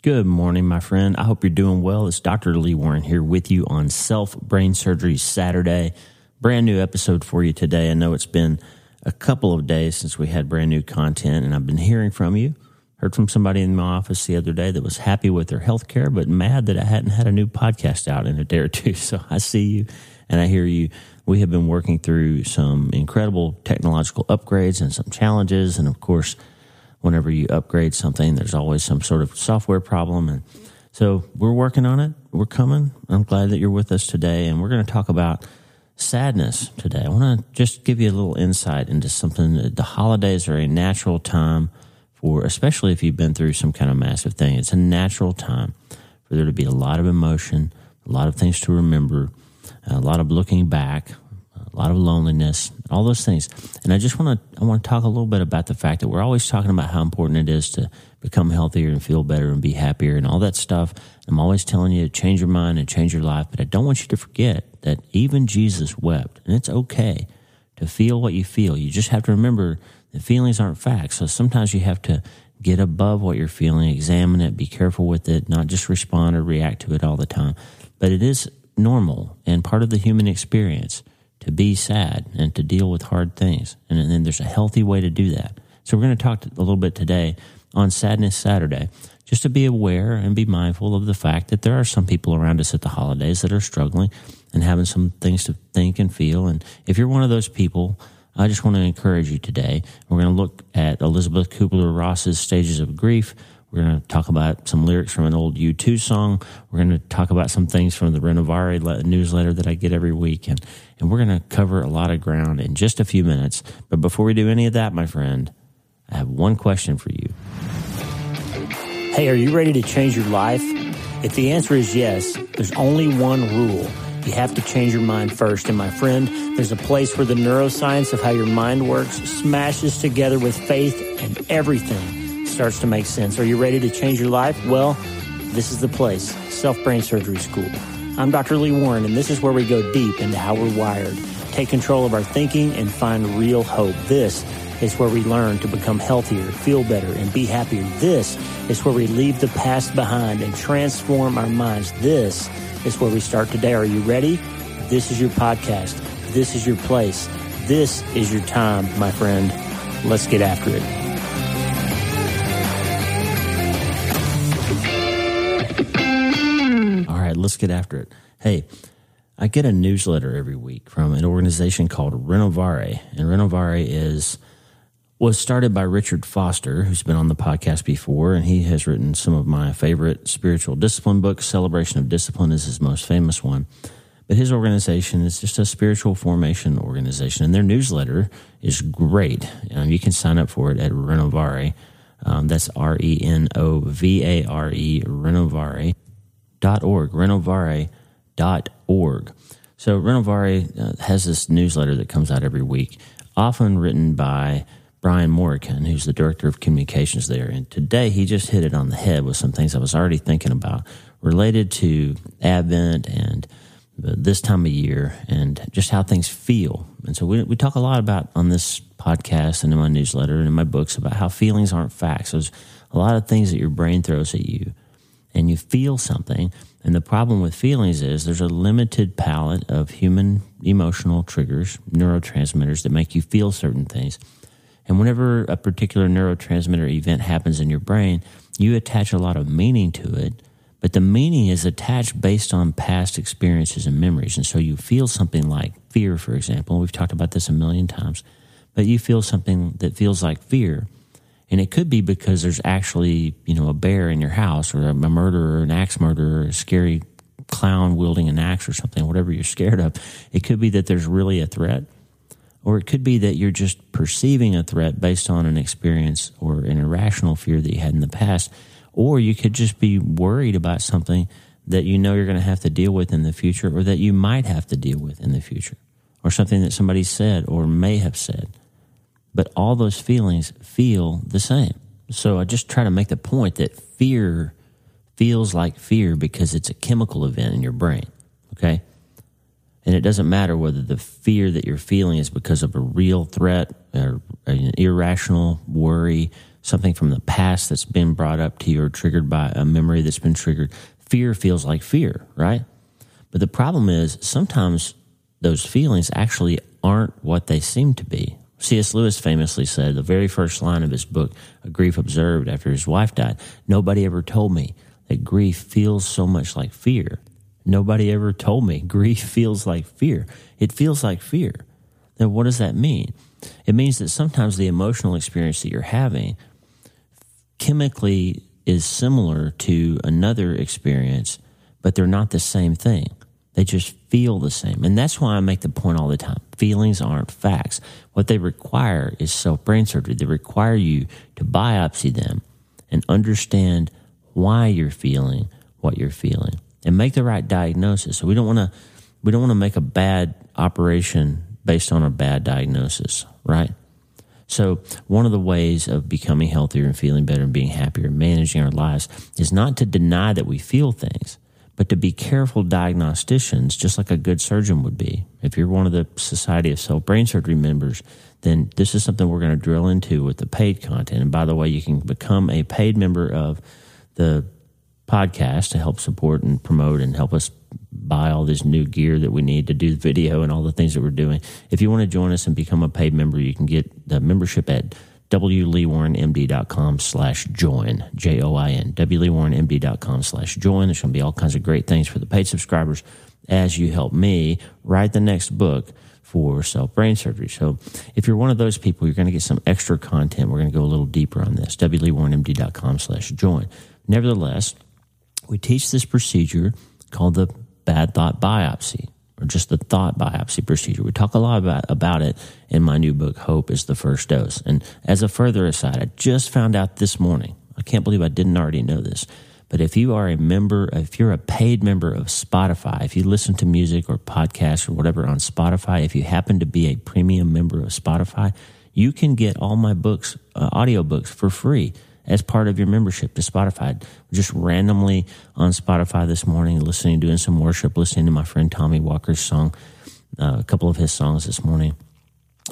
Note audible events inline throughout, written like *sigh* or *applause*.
Good morning, my friend. I hope you're doing well. It's Dr. Lee Warren here with you on Self Brain Surgery Saturday. Brand new episode for you today. I know it's been a couple of days since we had brand new content, and I've been hearing from you. Heard from somebody in my office the other day that was happy with their health care, but mad that I hadn't had a new podcast out in a day or two. *laughs* So I see you and I hear you. We have been working through some incredible technological upgrades and some challenges. And of course, whenever you upgrade something, there's always some sort of software problem. And so we're working on it. We're coming. I'm glad that you're with us today. And we're going to talk about sadness today. I want to just give you a little insight into something. The holidays are a natural time for, especially if you've been through some kind of massive thing, it's a natural time for there to be a lot of emotion, a lot of things to remember, a lot of looking back, a lot of loneliness, all those things. And I just want to I want to talk a little bit about the fact that we're always talking about how important it is to become healthier and feel better and be happier and all that stuff. I'm always telling you to change your mind and change your life, but I don't want you to forget that even Jesus wept, and it's okay to feel what you feel. You just have to remember that feelings aren't facts. So sometimes you have to get above what you're feeling, examine it, be careful with it, not just respond or react to it all the time. But it is normal and part of the human experience to be sad and to deal with hard things. And then there's a healthy way to do that. So we're going to talk a little bit today on Sadness Saturday, just to be aware and be mindful of the fact that there are some people around us at the holidays that are struggling and having some things to think and feel. And if you're one of those people, I just want to encourage you today. We're going to look at Elizabeth Kubler Ross's Stages of Grief. We're going to talk about some lyrics from an old U2 song. We're going to talk about some things from the Renovare newsletter that I get every week. And, and we're going to cover a lot of ground in just a few minutes. But before we do any of that, my friend, I have one question for you. Hey, are you ready to change your life? If the answer is yes, there's only one rule. You have to change your mind first. And my friend, there's a place where the neuroscience of how your mind works smashes together with faith and everything starts to make sense. Are you ready to change your life? Well, this is the place Self Brain Surgery School. I'm Dr. Lee Warren, and this is where we go deep into how we're wired, take control of our thinking, and find real hope. This is where we learn to become healthier, feel better, and be happier. This is where we leave the past behind and transform our minds. This is where we start today. Are you ready? This is your podcast. This is your place. This is your time, my friend. Let's get after it. Let's get after it. Hey, I get a newsletter every week from an organization called Renovare, and Renovare is was started by Richard Foster, who's been on the podcast before, and he has written some of my favorite spiritual discipline books. Celebration of Discipline is his most famous one. But his organization is just a spiritual formation organization, and their newsletter is great. Um, you can sign up for it at Renovare. Um, that's R E N O V A R E, Renovare renovare.org, renovare.org. So Renovare uh, has this newsletter that comes out every week, often written by Brian Morgan, who's the director of communications there. And today he just hit it on the head with some things I was already thinking about related to Advent and this time of year and just how things feel. And so we, we talk a lot about on this podcast and in my newsletter and in my books about how feelings aren't facts. There's a lot of things that your brain throws at you and you feel something. And the problem with feelings is there's a limited palette of human emotional triggers, neurotransmitters that make you feel certain things. And whenever a particular neurotransmitter event happens in your brain, you attach a lot of meaning to it, but the meaning is attached based on past experiences and memories. And so you feel something like fear, for example. We've talked about this a million times, but you feel something that feels like fear and it could be because there's actually, you know, a bear in your house or a murderer, an axe murderer, a scary clown wielding an axe or something, whatever you're scared of. It could be that there's really a threat. Or it could be that you're just perceiving a threat based on an experience or an irrational fear that you had in the past. Or you could just be worried about something that you know you're going to have to deal with in the future or that you might have to deal with in the future or something that somebody said or may have said but all those feelings feel the same. So I just try to make the point that fear feels like fear because it's a chemical event in your brain. Okay. And it doesn't matter whether the fear that you're feeling is because of a real threat or an irrational worry, something from the past that's been brought up to you or triggered by a memory that's been triggered. Fear feels like fear, right? But the problem is sometimes those feelings actually aren't what they seem to be. C.S. Lewis famously said the very first line of his book, A Grief Observed After His Wife Died, nobody ever told me that grief feels so much like fear. Nobody ever told me *laughs* grief feels like fear. It feels like fear. Now, what does that mean? It means that sometimes the emotional experience that you're having chemically is similar to another experience, but they're not the same thing. They just feel the same. And that's why I make the point all the time. Feelings aren't facts. What they require is self brain surgery. They require you to biopsy them and understand why you're feeling what you're feeling and make the right diagnosis. So we don't want to we don't want to make a bad operation based on a bad diagnosis, right? So, one of the ways of becoming healthier and feeling better and being happier and managing our lives is not to deny that we feel things, but to be careful diagnosticians, just like a good surgeon would be. If you're one of the Society of Self Brain Surgery members, then this is something we're going to drill into with the paid content. And by the way, you can become a paid member of the podcast to help support and promote and help us buy all this new gear that we need to do the video and all the things that we're doing. If you want to join us and become a paid member, you can get the membership at wleewarrenmd.com slash join, J-O-I-N, wleewarrenmd.com slash join. There's going to be all kinds of great things for the paid subscribers as you help me write the next book for self brain surgery. So if you're one of those people, you're going to get some extra content. We're going to go a little deeper on this, wleewarrenmd.com slash join. Nevertheless, we teach this procedure called the bad thought biopsy or just the thought biopsy procedure. We talk a lot about, about it in my new book, Hope is the First Dose. And as a further aside, I just found out this morning, I can't believe I didn't already know this, but if you are a member, if you're a paid member of Spotify, if you listen to music or podcasts or whatever on Spotify, if you happen to be a premium member of Spotify, you can get all my books, uh, audiobooks for free as part of your membership to Spotify. Just randomly on Spotify this morning, listening, doing some worship, listening to my friend Tommy Walker's song, uh, a couple of his songs this morning.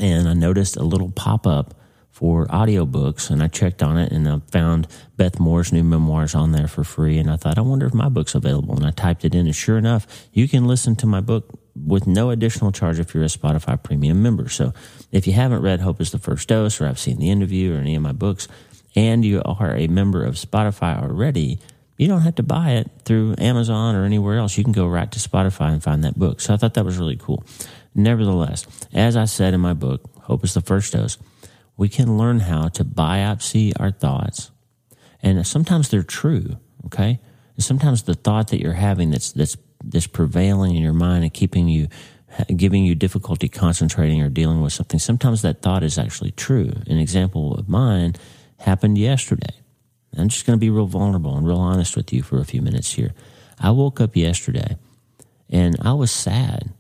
And I noticed a little pop up for audiobooks and I checked on it and I found Beth Moore's new memoirs on there for free. And I thought, I wonder if my book's available. And I typed it in and sure enough, you can listen to my book with no additional charge if you're a Spotify premium member. So if you haven't read Hope is the First Dose or I've Seen the End of You or any of my books, and you are a member of Spotify already, you don't have to buy it through Amazon or anywhere else. You can go right to Spotify and find that book. So I thought that was really cool. Nevertheless, as I said in my book, Hope is the First Dose, we can learn how to biopsy our thoughts. And sometimes they're true, okay? And sometimes the thought that you're having that's, that's, that's prevailing in your mind and keeping you, giving you difficulty concentrating or dealing with something, sometimes that thought is actually true. An example of mine happened yesterday. I'm just going to be real vulnerable and real honest with you for a few minutes here. I woke up yesterday and I was sad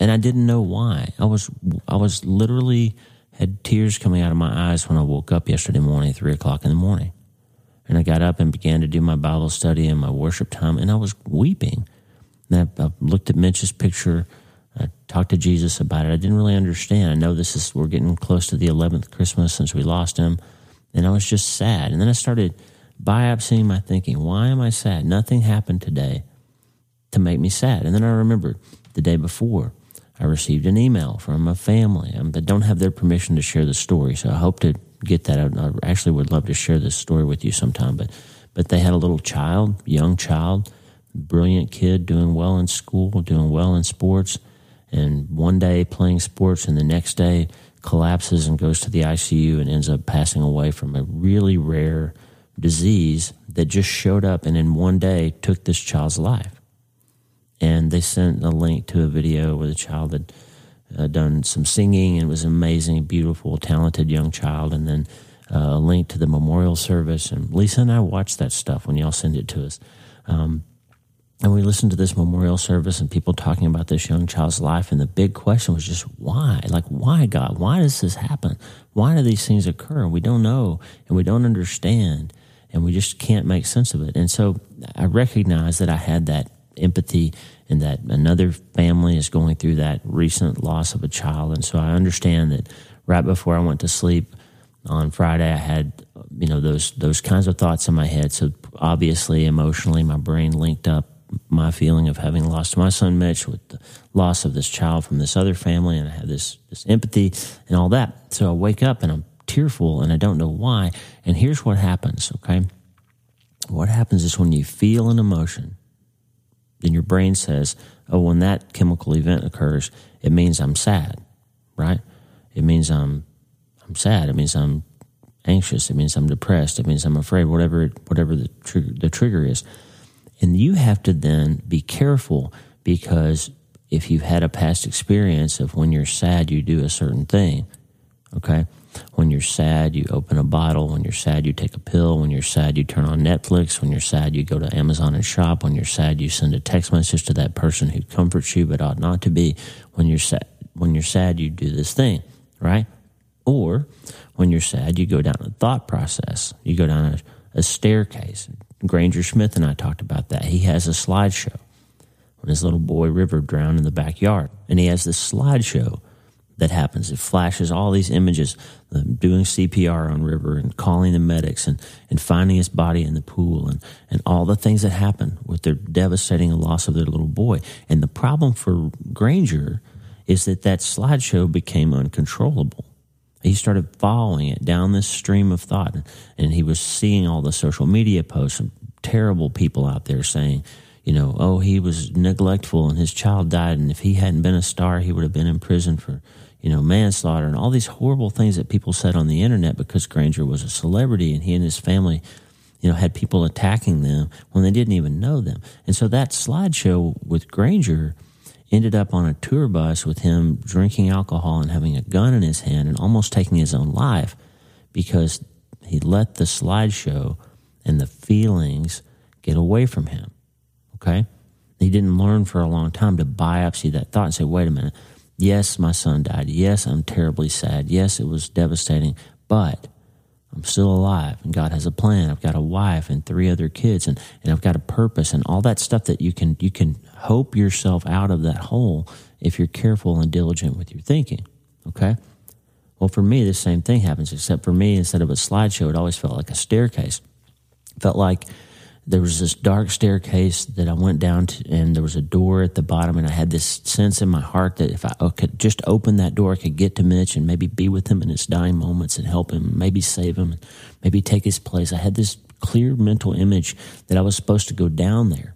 and I didn't know why. I was, I was literally had tears coming out of my eyes when I woke up yesterday morning, three o'clock in the morning. And I got up and began to do my Bible study and my worship time and I was weeping. And I, I looked at Mitch's picture. I talked to Jesus about it. I didn't really understand. I know this is, we're getting close to the 11th Christmas since we lost him. And I was just sad. And then I started biopsying my thinking. Why am I sad? Nothing happened today to make me sad. And then I remembered the day before, I received an email from a family um, that don't have their permission to share the story. So I hope to get that. Out. I actually would love to share this story with you sometime. But but they had a little child, young child, brilliant kid, doing well in school, doing well in sports, and one day playing sports, and the next day collapses and goes to the ICU and ends up passing away from a really rare disease that just showed up and in one day took this child's life. And they sent a link to a video where the child had uh, done some singing and was an amazing, beautiful, talented young child. And then uh, a link to the memorial service. And Lisa and I watched that stuff when y'all send it to us. Um, and we listened to this memorial service and people talking about this young child's life. And the big question was just why? Like, why, God? Why does this happen? Why do these things occur? We don't know and we don't understand and we just can't make sense of it. And so I recognized that I had that empathy and that another family is going through that recent loss of a child. And so I understand that right before I went to sleep, On Friday, I had you know those those kinds of thoughts in my head. So obviously, emotionally, my brain linked up my feeling of having lost my son Mitch with the loss of this child from this other family, and I have this this empathy and all that. So I wake up and I'm tearful, and I don't know why. And here's what happens. Okay, what happens is when you feel an emotion, then your brain says, "Oh, when that chemical event occurs, it means I'm sad." Right? It means I'm I'm sad. It means I'm anxious. It means I'm depressed. It means I'm afraid. Whatever whatever the trigger the trigger is, and you have to then be careful because if you've had a past experience of when you're sad, you do a certain thing. Okay. When you're sad, you open a bottle. When you're sad, you take a pill. When you're sad, you turn on Netflix. When you're sad, you go to Amazon and shop. When you're sad, you send a text message to that person who comforts you but ought not to be. When you're sad, when you're sad, you do this thing, right? Or when you're sad, you go down a thought process. You go down a, a staircase. Granger Smith and I talked about that. He has a slideshow when his little boy River drowned in the backyard. And he has this slideshow that happens. It flashes all these images doing CPR on River and calling the medics and, and finding his body in the pool and, and all the things that happen with their devastating loss of their little boy. And the problem for Granger is that that slideshow became uncontrollable he started following it down this stream of thought. And he was seeing all the social media posts of terrible people out there saying you know oh he was neglectful and his child died. And if he hadn't been a star he would have been in prison for you know manslaughter and all these horrible things that people said on the internet because granger was a celebrity and he and his family you know had people attacking them when they didn't even know them. And so that slideshow with granger ended up on a tour bus with him drinking alcohol and having a gun in his hand and almost taking his own life because he let the slideshow and the feelings get away from him. Okay? He didn't learn for a long time to biopsy that thought and say, wait a minute, yes, my son died. Yes, I'm terribly sad. Yes, it was devastating, but I'm still alive and God has a plan. I've got a wife and three other kids and, and I've got a purpose and all that stuff that you can you can hope yourself out of that hole if you're careful and diligent with your thinking. Okay? Well, for me, the same thing happens, except for me, instead of a slideshow, it always felt like a staircase. It felt like there was this dark staircase that I went down to, and there was a door at the bottom, and I had this sense in my heart that if I could just open that door, I could get to Mitch and maybe be with him in his dying moments and help him, maybe save him, maybe take his place. I had this clear mental image that I was supposed to go down there.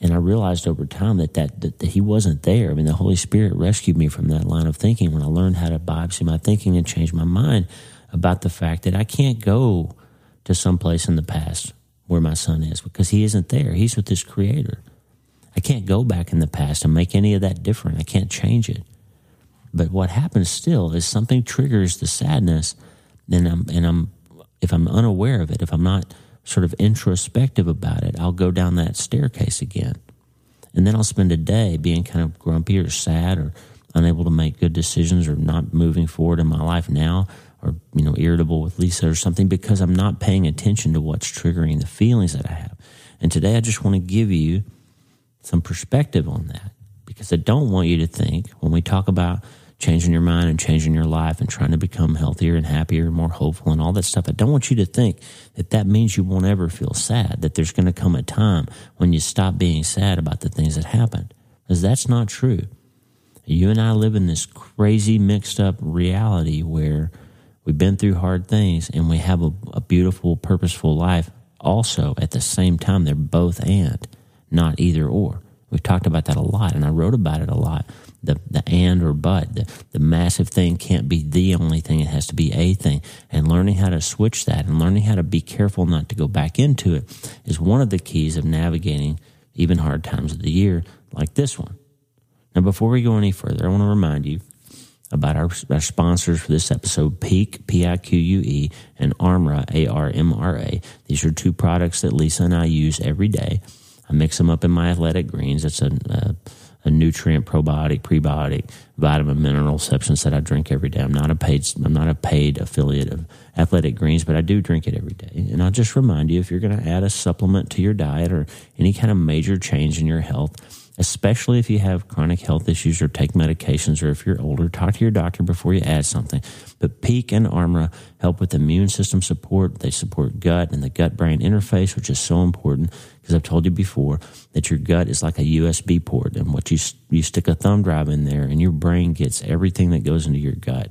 And I realized over time that, that, that, that he wasn't there. I mean, the Holy Spirit rescued me from that line of thinking when I learned how to biopsy my thinking and change my mind about the fact that I can't go to some place in the past where my son is because he isn't there. He's with his creator. I can't go back in the past and make any of that different. I can't change it. But what happens still is something triggers the sadness, and I'm and I'm if I'm unaware of it, if I'm not sort of introspective about it, I'll go down that staircase again. And then I'll spend a day being kind of grumpy or sad or unable to make good decisions or not moving forward in my life now or you know irritable with Lisa or something because I'm not paying attention to what's triggering the feelings that I have. And today I just want to give you some perspective on that because I don't want you to think when we talk about changing your mind and changing your life and trying to become healthier and happier and more hopeful and all that stuff. I don't want you to think that that means you won't ever feel sad, that there's going to come a time when you stop being sad about the things that happened because that's not true. You and I live in this crazy mixed up reality where We've been through hard things and we have a, a beautiful, purposeful life also at the same time. They're both and, not either or. We've talked about that a lot and I wrote about it a lot. The, the and or but, the, the massive thing can't be the only thing. It has to be a thing. And learning how to switch that and learning how to be careful not to go back into it is one of the keys of navigating even hard times of the year like this one. Now, before we go any further, I want to remind you about our, our sponsors for this episode, Pique, P-I-Q-U-E, and Armra, A-R-M-R-A. These are two products that Lisa and I use every day. I mix them up in my athletic greens. It's a, a, a nutrient, probiotic, prebiotic, vitamin, mineral substance that I drink every day. I'm not a paid, I'm not a paid affiliate of Athletic Greens, but I do drink it every day. And I'll just remind you, if you're going to add a supplement to your diet or any kind of major change in your health, especially if you have chronic health issues or take medications or if you're older, talk to your doctor before you add something. But Pique and Armra help with immune system support. They support gut and the gut brain interface, which is so important because I've told you before that your gut is like a USB port and what you, you stick a thumb drive in there and your brain gets everything that goes into your gut.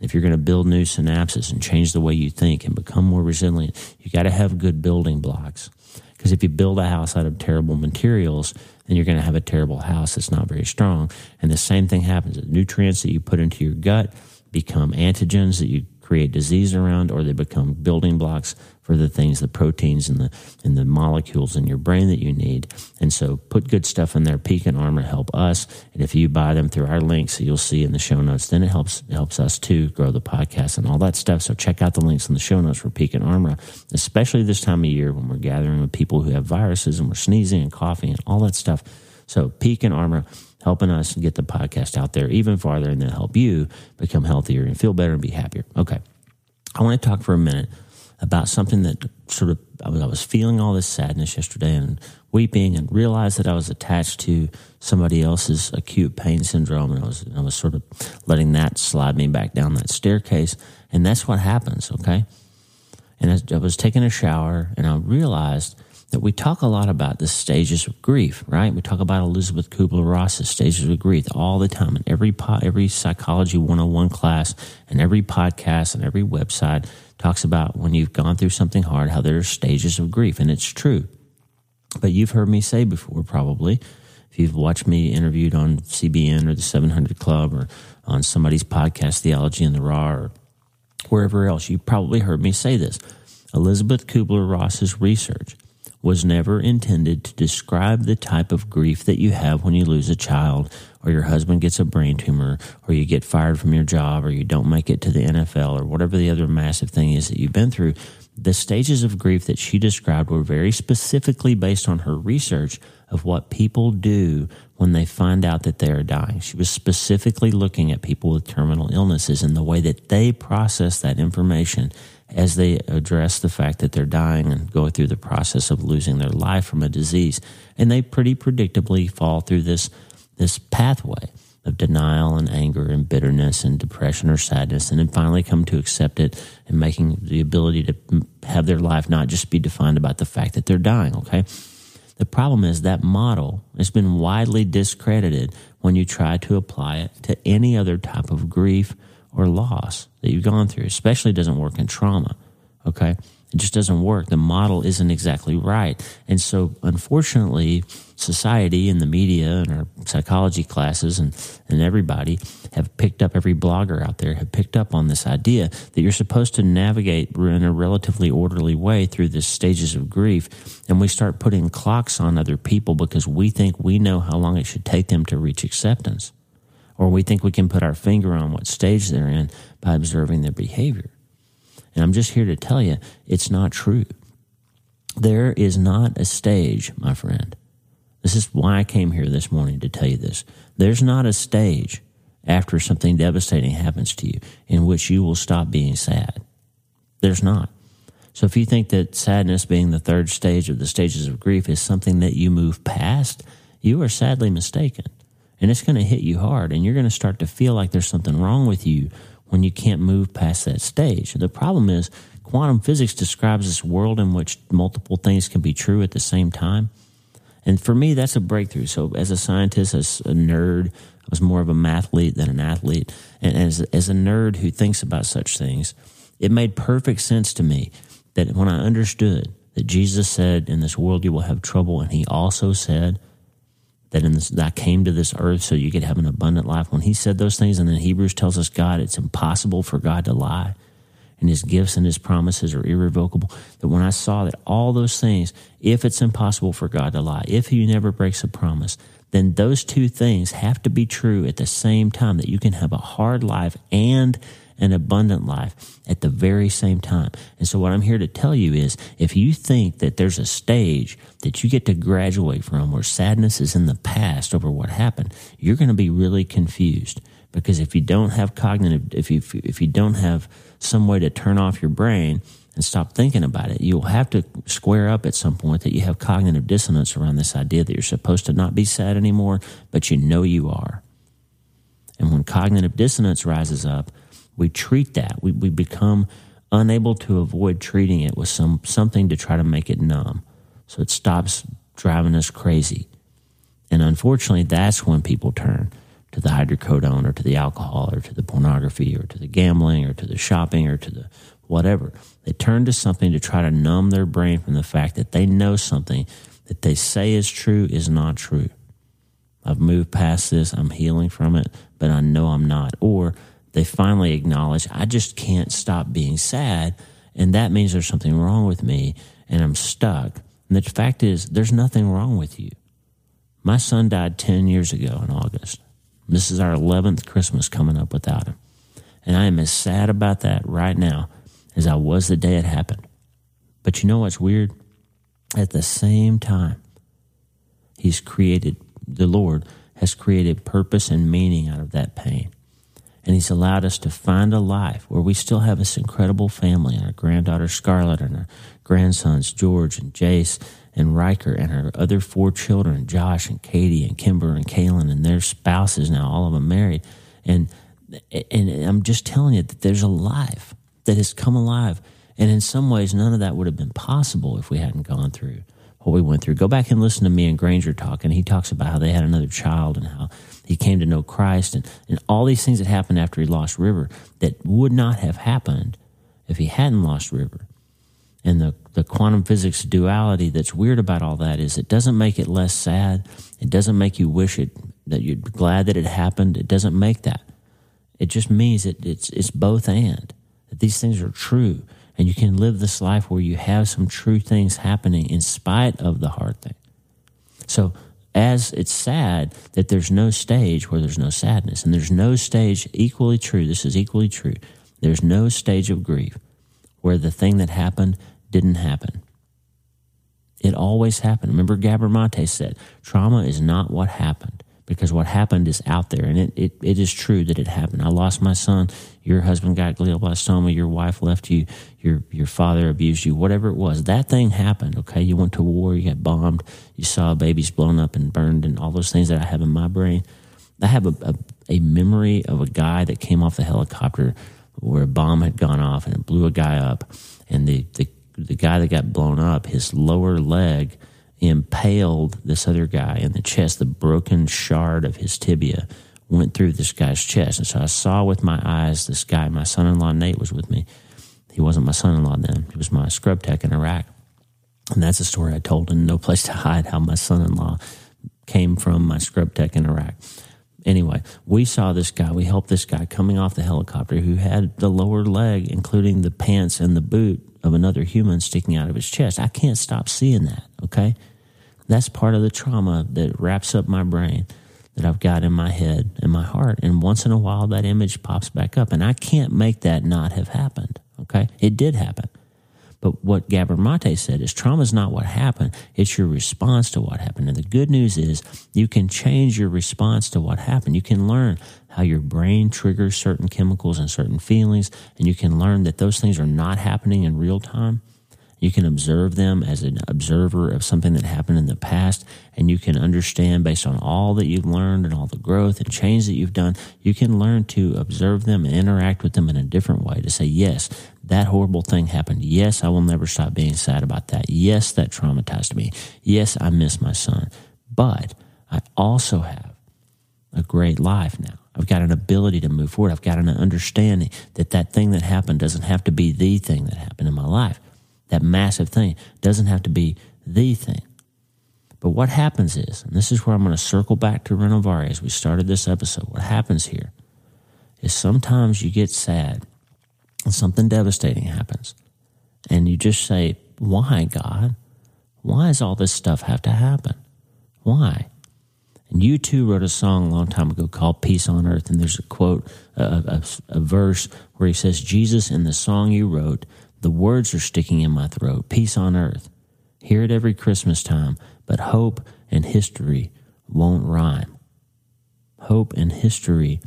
If you're going to build new synapses and change the way you think and become more resilient, you got to have good building blocks. Because if you build a house out of terrible materials, then you're going to have a terrible house that's not very strong. And the same thing happens. The nutrients that you put into your gut become antigens that you create disease around, or they become building blocks for the things, the proteins and the and the molecules in your brain that you need. And so put good stuff in there. Pique and Armra help us. And if you buy them through our links you'll see in the show notes, then it helps helps us to grow the podcast and all that stuff. So check out the links in the show notes for Pique and Armra especially this time of year when we're gathering with people who have viruses and we're sneezing and coughing and all that stuff. So Pique and Armra helping us get the podcast out there even farther and then help you become healthier and feel better and be happier. Okay. I want to talk for a minute about something that sort of I was, I was feeling all this sadness yesterday and weeping and realized that I was attached to somebody else's acute pain syndrome and I was I was sort of letting that slide me back down that staircase and that's what happens okay and I, I was taking a shower and I realized that we talk a lot about the stages of grief, right? We talk about Elizabeth Kubler-Ross's stages of grief all the time in every po- every psychology 101 class and every podcast and every website talks about when you've gone through something hard how there are stages of grief and it's true. But you've heard me say before probably if you've watched me interviewed on CBN or the 700 Club or on somebody's podcast Theology in the Raw or wherever else, you probably heard me say this. Elizabeth Kubler-Ross's research was never intended to describe the type of grief that you have when you lose a child or your husband gets a brain tumor or you get fired from your job or you don't make it to the NFL or whatever the other massive thing is that you've been through. The stages of grief that she described were very specifically based on her research of what people do when they find out that they are dying. She was specifically looking at people with terminal illnesses and the way that they process that information as they address the fact that they're dying and go through the process of losing their life from a disease. And they pretty predictably fall through this, this pathway of denial and anger and bitterness and depression or sadness, and then finally come to accept it and making the ability to have their life not just be defined about the fact that they're dying, okay? The problem is that model has been widely discredited when you try to apply it to any other type of grief or loss that you've gone through. Especially doesn't work in trauma. Okay. It just doesn't work. The model isn't exactly right. And so, unfortunately, society and the media and our psychology classes and, and everybody have picked up, every blogger out there have picked up on this idea that you're supposed to navigate in a relatively orderly way through the stages of grief. And we start putting clocks on other people because we think we know how long it should take them to reach acceptance or we think we can put our finger on what stage they're in by observing their behavior. And I'm just here to tell you it's not true. There is not a stage, my friend. This is why I came here this morning to tell you this. There's not a stage after something devastating happens to you in which you will stop being sad. There's not. So if you think that sadness being the third stage of the stages of grief is something that you move past, you are sadly mistaken and it's going to hit you hard and you're going to start to feel like there's something wrong with you when you can't move past that stage. The problem is quantum physics describes this world in which multiple things can be true at the same time. And for me, that's a breakthrough. So as a scientist, as a nerd, I was more of a mathlete than an athlete. And as, as a nerd who thinks about such things, it made perfect sense to me that when I understood that Jesus said, in this world you will have trouble, and he also said, that in this, that came to this earth so you could have an abundant life. When he said those things, and then Hebrews tells us God, it's impossible for God to lie, and his gifts and his promises are irrevocable. That when I saw that all those things, if it's impossible for God to lie, if he never breaks a promise, then those two things have to be true at the same time that you can have a hard life and an abundant life at the very same time. And so, what I'm here to tell you is if you think that there's a stage that you get to graduate from where sadness is in the past over what happened, you're going to be really confused. Because if you don't have cognitive, if you, if you don't have some way to turn off your brain and stop thinking about it. You'll have to square up at some point that you have cognitive dissonance around this idea that you're supposed to not be sad anymore, but you know you are. And when cognitive dissonance rises up, we treat that. We, we become unable to avoid treating it with some something to try to make it numb. So it stops driving us crazy. And unfortunately, that's when people turn to the hydrocodone or to the alcohol or to the pornography or to the gambling or to the shopping or to the whatever. They turn to something to try to numb their brain from the fact that they know something that they say is true is not true. I've moved past this, I'm healing from it, but I know I'm not. Or they finally acknowledge, I just can't stop being sad, and that means there's something wrong with me, and I'm stuck. And the fact is, there's nothing wrong with you. My son died 10 years ago in August. This is our 11th Christmas coming up without him. And I am as sad about that right now as I was the day it happened. But you know what's weird? At the same time, He's created, the Lord has created purpose and meaning out of that pain. And He's allowed us to find a life where we still have this incredible family and our granddaughter Scarlett and our grandsons George and Jace and Riker and her other four children, Josh and Katie and Kimber and Kaylin and their spouses now, all of them married. And and I'm just telling you that there's a life that has come alive. And in some ways, none of that would have been possible if we hadn't gone through what we went through. Go back and listen to me and Granger talk, and he talks about how they had another child and how he came to know Christ and, and all these things that happened after he lost River that would not have happened if he hadn't lost River. And the, the quantum physics duality that's weird about all that is it doesn't make it less sad. It doesn't make you wish it that you're glad that it happened. It doesn't make that. It just means that it's it's both and that these things are true and you can live this life where you have some true things happening in spite of the hard thing. So, as it's sad that there's no stage where there's no sadness, and there's no stage equally true, this is equally true. There's no stage of grief where the thing that happened didn't happen. It always happened. Remember, Gabor Mate said, trauma is not what happened because what happened is out there. And it, it, it is true that it happened. I lost my son. Your husband got glioblastoma. Your wife left you. Your, your father abused you. Whatever it was, that thing happened. Okay. You went to war. You got bombed. You saw babies blown up and burned and all those things that I have in my brain. I have a, a, a memory of a guy that came off the helicopter where a bomb had gone off and it blew a guy up. And the, the, the guy that got blown up, his lower leg, impaled this other guy in the chest. The broken shard of his tibia went through this guy's chest. And so I saw with my eyes this guy, my son in law Nate was with me. He wasn't my son in law then, he was my scrub tech in Iraq. And that's a story I told in No Place to Hide how my son in law came from my scrub tech in Iraq. Anyway, we saw this guy, we helped this guy coming off the helicopter who had the lower leg, including the pants and the boot of another human sticking out of his chest. I can't stop seeing that, okay? That's part of the trauma that wraps up my brain that I've got in my head and my heart. And once in a while, that image pops back up. And I can't make that not have happened. Okay. It did happen. But what Gabor Mate said is trauma is not what happened. It's your response to what happened. And the good news is you can change your response to what happened. You can learn how your brain triggers certain chemicals and certain feelings. And you can learn that those things are not happening in real time you can observe them as an observer of something that happened in the past, and you can understand based on all that you've learned and all the growth and change that you've done. You can learn to observe them and interact with them in a different way to say, yes, that horrible thing happened. Yes, I will never stop being sad about that. Yes, that traumatized me. Yes, I miss my son. But I also have a great life now. I've got an ability to move forward. I've got an understanding that that thing that happened doesn't have to be the thing that happened in my life that massive thing. doesn't have to be the thing. But what happens is, and this is where I'm going to circle back to Renovare as we started this episode. What happens here is sometimes you get sad and something devastating happens. And you just say, Why, God? Why does all this stuff have to happen? Why? And U2 wrote a song a long time ago called Peace on Earth. And there's a quote, a, a, a verse where he says, Jesus, in the song you wrote, the words are sticking in my throat. Peace on earth. Hear it every Christmas time, but hope and history won't rhyme. Hope and history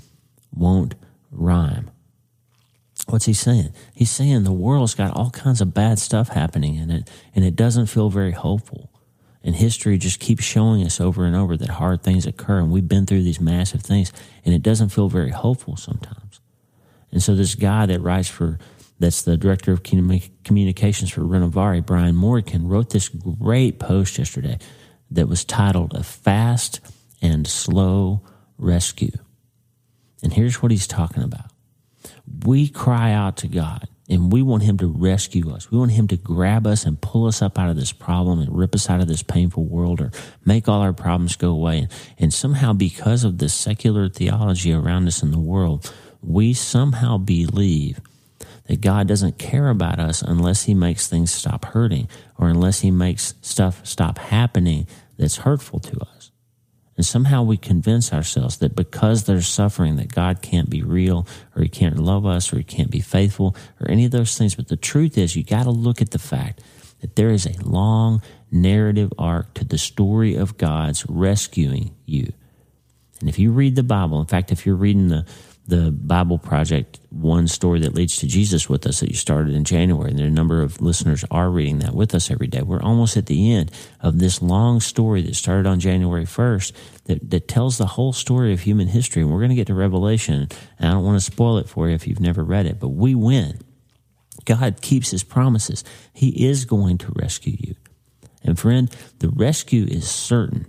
won't rhyme. What's he saying? He's saying the world's got all kinds of bad stuff happening in it, and it doesn't feel very hopeful. And history just keeps showing us over and over that hard things occur, and we've been through these massive things, and it doesn't feel very hopeful sometimes. And so, this guy that writes for, that's the director of communications for Renovare, Brian Morgan, wrote this great post yesterday that was titled A Fast and Slow Rescue. And here's what he's talking about we cry out to God and we want him to rescue us. We want him to grab us and pull us up out of this problem and rip us out of this painful world or make all our problems go away. And, and somehow, because of the secular theology around us in the world, we somehow believe that God doesn't care about us unless he makes things stop hurting or unless he makes stuff stop happening that's hurtful to us. And somehow we convince ourselves that because there's suffering that God can't be real or he can't love us or he can't be faithful or any of those things. But the truth is you got to look at the fact that there is a long narrative arc to the story of God's rescuing you. And if you read the Bible, in fact, if you're reading the the Bible Project One Story That Leads to Jesus with us that you started in January. And there are a number of listeners are reading that with us every day. We're almost at the end of this long story that started on January 1st that, that tells the whole story of human history. And we're going to get to Revelation. And I don't want to spoil it for you if you've never read it, but we win. God keeps his promises. He is going to rescue you. And friend, the rescue is certain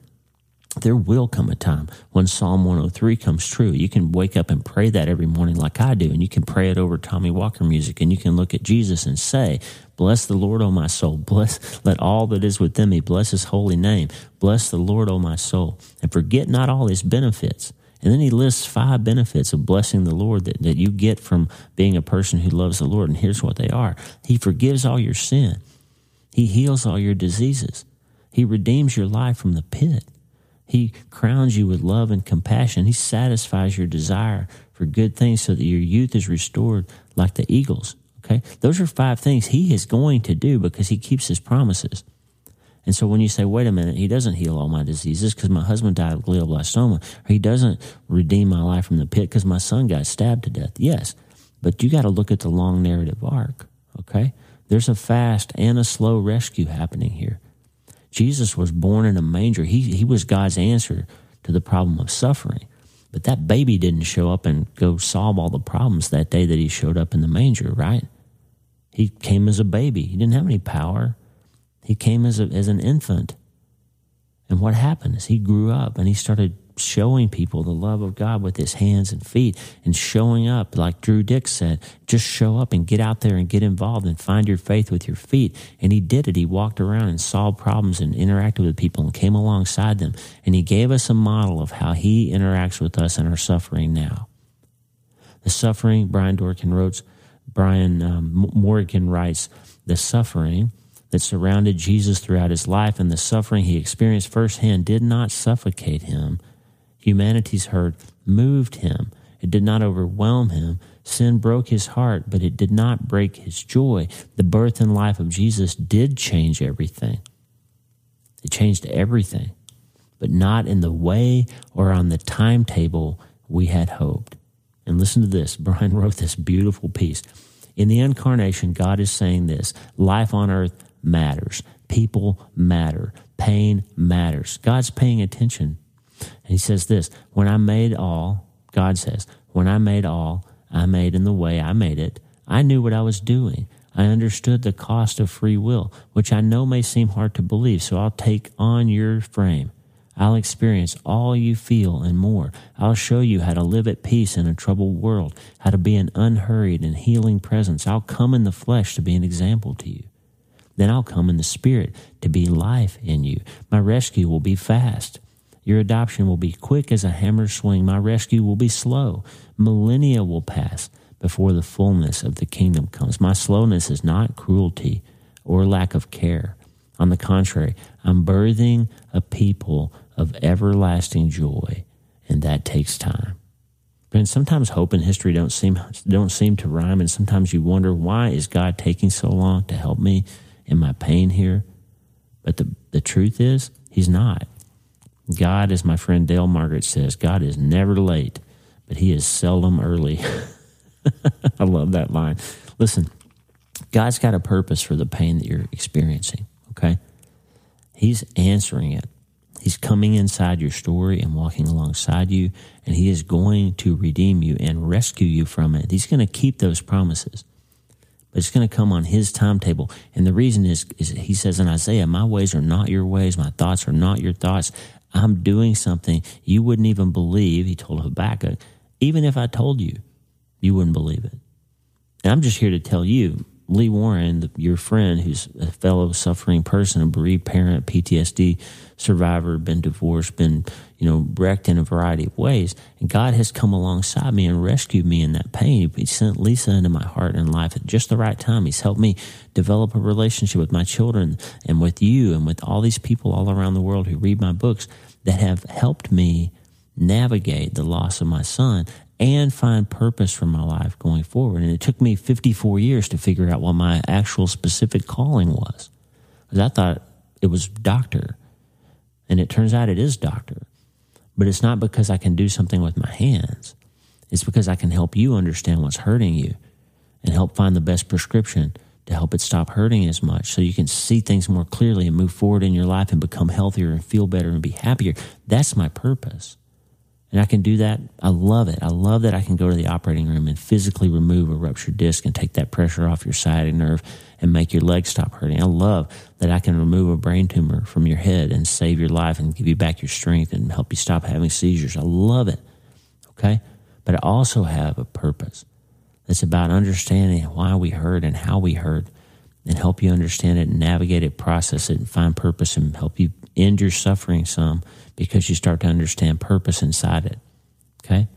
there will come a time when Psalm 103 comes true. You can wake up and pray that every morning like I do, and you can pray it over Tommy Walker music, and you can look at Jesus and say, Bless the Lord, O my soul. *laughs* Bless, let all that is within me bless his holy name. Bless the Lord, O my soul. And forget not all his benefits. And then he lists five benefits of blessing the Lord that, that you get from being a person who loves the Lord. And here's what they are He forgives all your sin, He heals all your diseases, He redeems your life from the pit. He crowns you with love and compassion. He satisfies your desire for good things so that your youth is restored like the eagles. Okay? Those are five things he is going to do because he keeps his promises. And so when you say, wait a minute, he doesn't heal all my diseases because my husband died of glioblastoma, or he doesn't redeem my life from the pit because my son got stabbed to death. Yes, but you got to look at the long narrative arc. Okay? There's a fast and a slow rescue happening here. Jesus was born in a manger. He, he was God's answer to the problem of suffering. But that baby didn't show up and go solve all the problems that day that he showed up in the manger, right? He came as a baby. He didn't have any power. He came as, a, as an infant. And what happened is he grew up and he started showing people the love of God with his hands and feet and showing up, like Drew Dix said, just show up and get out there and get involved and find your faith with your feet. And he did it. He walked around and solved problems and interacted with people and came alongside them. And he gave us a model of how he interacts with us in our suffering now. The suffering, Brian Dorkin wrote, Brian um, Morgan writes, the suffering that surrounded Jesus throughout his life and the suffering he experienced firsthand did not suffocate him, Humanity's hurt moved him. It did not overwhelm him. Sin broke his heart, but it did not break his joy. The birth and life of Jesus did change everything. It changed everything, but not in the way or on the timetable we had hoped. And listen to this. *laughs* Brian wrote this beautiful piece. In the incarnation, God is saying this life on earth matters, people matter, pain matters. God's paying attention and he says this When I made all, God says, when I made all, I made in the way I made it. I knew what I was doing. I understood the cost of free will, which I know may seem hard to believe, so I'll take on your frame. I'll experience all you feel and more. I'll show you how to live at peace in a troubled world, how to be an unhurried and healing presence. I'll come in the flesh to be an example to you. Then I'll come in the spirit to be life in you. My rescue will be fast. Your adoption will be quick as a hammer swing. My rescue will be slow. Millennia will pass before the fullness of the kingdom comes. My slowness is not cruelty or lack of care. On the contrary, I'm birthing a people of everlasting joy, and that takes time. And sometimes hope and history don't seem don't seem to rhyme, and sometimes you wonder why is God taking so long to help me in my pain here? But the, the truth is, He's not. God, as my friend Dale Margaret says, God is never late, but he is seldom early. *laughs* I love that line. Listen, God's got a purpose for the pain that you're experiencing, okay? He's answering it. He's coming inside your story and walking alongside you, and He is going to redeem you and rescue you from it. He's going to keep those promises, but it's going to come on His timetable. And the reason is, is He says in Isaiah, My ways are not your ways, my thoughts are not your thoughts. I'm doing something you wouldn't even believe, He told Habakkuk. Even if I told you, you wouldn't believe it. And I'm just here to tell you, Lee Warren, your friend who's a fellow suffering person, a bereaved parent, PTSD survivor, been divorced, been, you know, wrecked in a variety of ways. And God has come alongside me and rescued me in that pain. He sent Lisa into my heart and life at just the right time. He's helped me develop a relationship with my children and with you and with all these people all around the world who read my books that have helped me navigate the loss of my son and find purpose for my life going forward. And it took me 54 years to figure out what my actual specific calling was. Because I thought it was doctor. And it turns out it is doctor. But it's not because I can do something with my hands. It's because I can help you understand what's hurting you and help find the best prescription to help it stop hurting as much so you can see things more clearly and move forward in your life and become healthier and feel better and be happier. That's my purpose and I can do that. I love it. I love that I can go to the operating room and physically remove a ruptured disc and take that pressure off your sciatic nerve and make your leg stop hurting. I love that I can remove a brain tumor from your head and save your life and give you back your strength and help you stop having seizures. I love it. Okay. But I also have a purpose. It's about understanding why we hurt and how we hurt and help you understand it and navigate it, process it, and find purpose and help you end your suffering some because you start to understand purpose inside it. Okay?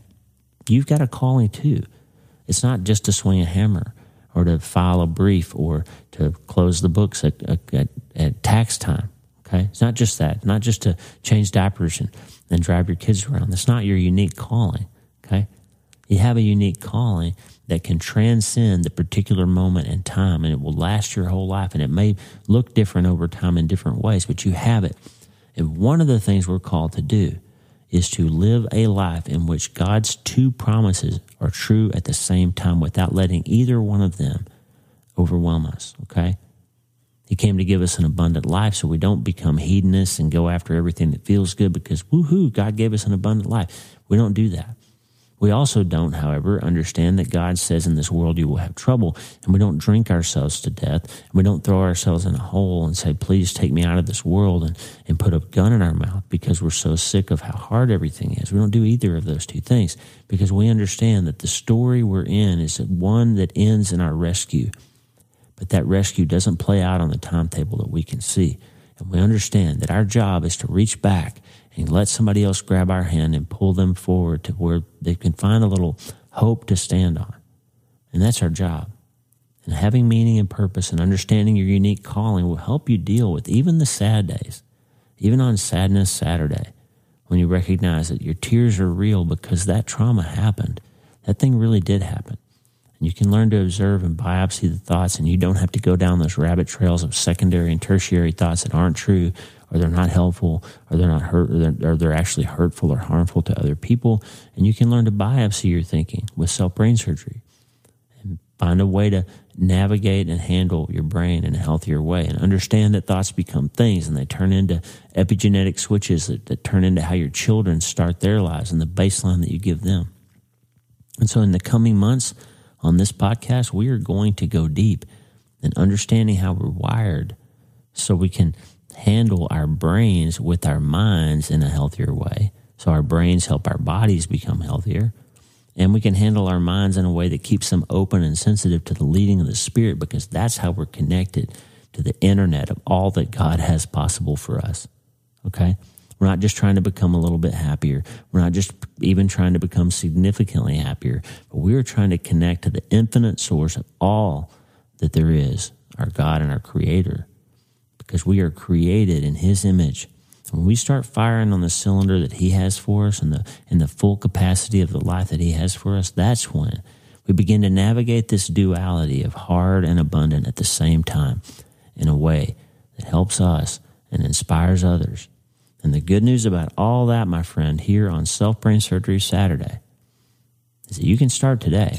You've got a calling too. It's not just to swing a hammer or to file a brief or to close the books at, at, at tax time. Okay? It's not just that. Not just to change diapers and, and drive your kids around. That's not your unique calling. Okay? You have a unique calling that can transcend the particular moment in time and it will last your whole life and it may look different over time in different ways, but you have it. And one of the things we're called to do is to live a life in which God's two promises are true at the same time without letting either one of them overwhelm us, okay? He came to give us an abundant life so we don't become hedonists and go after everything that feels good because woohoo, God gave us an abundant life. We don't do that. We also don't, however, understand that God says in this world you will have trouble, and we don't drink ourselves to death, and we don't throw ourselves in a hole and say, please take me out of this world and, and put a gun in our mouth because we're so sick of how hard everything is. We don't do either of those two things because we understand that the story we're in is one that ends in our rescue, but that rescue doesn't play out on the timetable that we can see. And we understand that our job is to reach back and let somebody else grab our hand and pull them forward to where they can find a little hope to stand on. And that's our job. And having meaning and purpose and understanding your unique calling will help you deal with even the sad days, even on Sadness Saturday, when you recognize that your tears are real because that trauma happened. That thing really did happen. And you can learn to observe and biopsy the thoughts, and you don't have to go down those rabbit trails of secondary and tertiary thoughts that aren't true or they're not helpful, or they're not hurt, they're, or they're actually hurtful or harmful to other people. And you can learn to biopsy your thinking with self brain surgery and find a way to navigate and handle your brain in a healthier way and understand that thoughts become things and they turn into epigenetic switches that, that turn into how your children start their lives and the baseline that you give them. And so in the coming months on this podcast, we are going to go deep in understanding how we're wired so we can handle our brains with our minds in a healthier way. So our brains help our bodies become healthier. And we can handle our minds in a way that keeps them open and sensitive to the leading of the Spirit because that's how we're connected to the internet of all that God has possible for us. Okay? We're not just trying to become a little bit happier. We're not just even trying to become significantly happier, but we're trying to connect to the infinite source of all that there is, our God and our Creator because we are created in His image. When we start firing on the cylinder that He has for us and the, and the full capacity of the life that He has for us, that's when we begin to navigate this duality of hard and abundant at the same time in a way that helps us and inspires others. And the good news about all that, my friend, here on Self Brain Surgery Saturday is that you can start today.